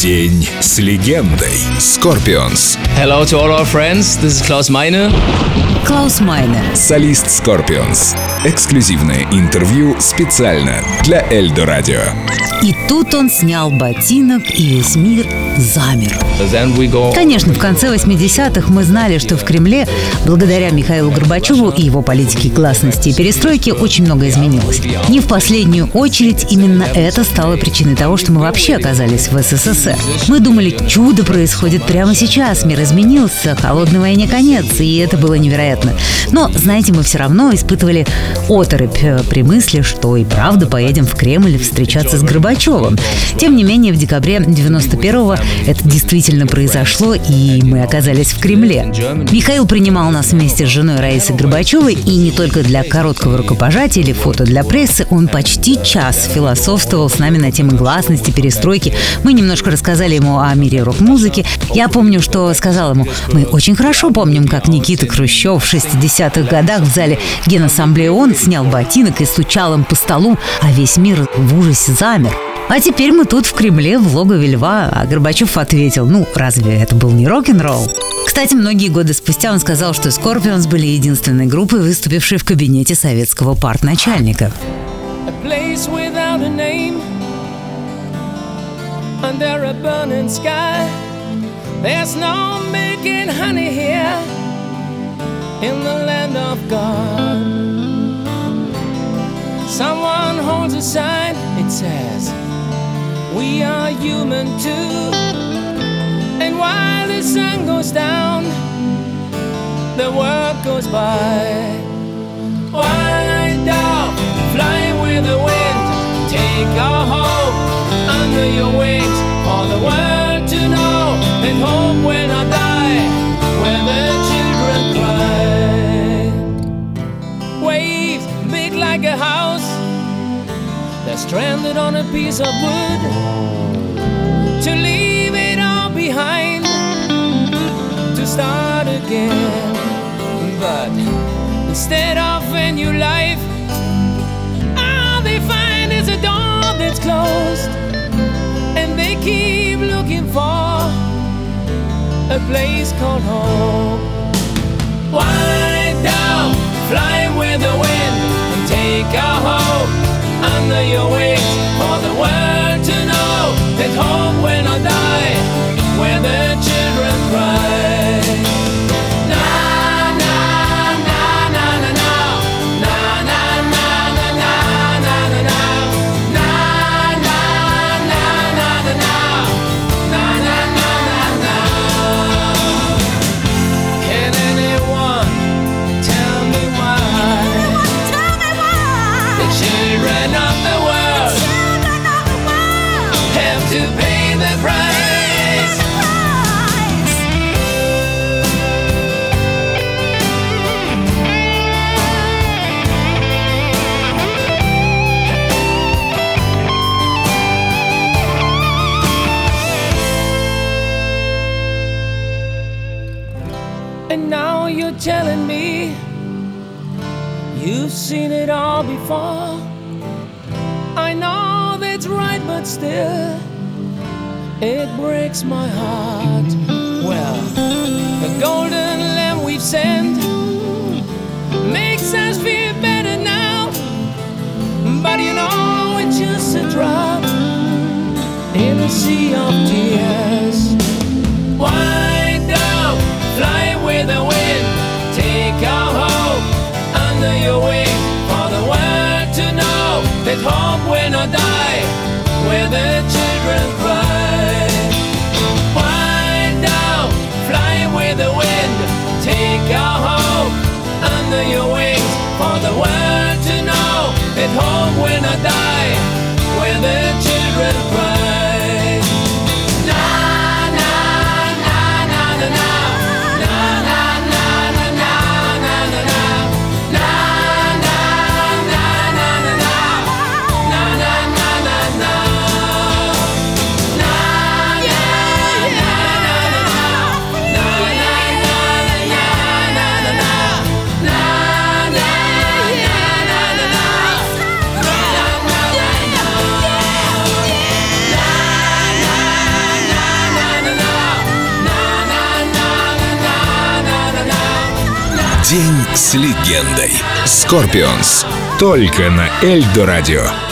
День с легендой. Scorpions. Hello to all our friends. This is Klaus Meine. Клаус Майнер. Солист Scorpions. Эксклюзивное интервью специально для Эльдо Радио. И тут он снял ботинок, и весь мир замер. Go. Конечно, в конце 80-х мы знали, что в Кремле, благодаря Михаилу Горбачеву и его политике гласности и перестройки, очень много изменилось. Не в последнюю очередь именно это стало причиной того, что мы вообще оказались в СССР. Мы думали, чудо происходит прямо сейчас, мир изменился, холодной войне конец, и это было невероятно. Но, знаете, мы все равно испытывали оторопь э, при мысли, что и правда поедем в Кремль встречаться с Горбачевым. Тем не менее, в декабре 91-го это действительно произошло, и мы оказались в Кремле. Михаил принимал нас вместе с женой Раисой Горбачевой, и не только для короткого рукопожатия или фото для прессы, он почти час философствовал с нами на темы гласности, перестройки. Мы немножко рассказали ему о мире рок-музыки. Я помню, что сказал ему, мы очень хорошо помним, как Никита Хрущев в 60-х годах в зале Генассамблеи ООН снял ботинок и стучал им по столу, а весь мир в ужасе замер. А теперь мы тут в Кремле, в логове льва, а Горбачев ответил, ну, разве это был не рок-н-ролл? Кстати, многие годы спустя он сказал, что Scorpions были единственной группой, выступившей в кабинете советского партначальника. a place without a name under a burning sky. There's no making honey here in the land of God. Someone holds a sign, it says, We are human too. And while the sun goes down, the world goes by. Under your wings for the world to know and hope when I die, where the children cry. Waves big like a house, they're stranded on a piece of wood. To leave it all behind, to start again. But instead of a new life. All they find is a door that's closed, a place called home. Wind down, fly with the wind, and take our hope under your wings the children of the world have to pay the price? And now you're telling me you've seen it all before. I know that's right, but still, it breaks my heart. Well, the golden lamb we've sent makes us feel better now. But you know, it's just a drop in a sea of tears. Wind up, fly with the that hope when I die, where the children cry. День с легендой. Скорпионс. Только на Эльдо радио.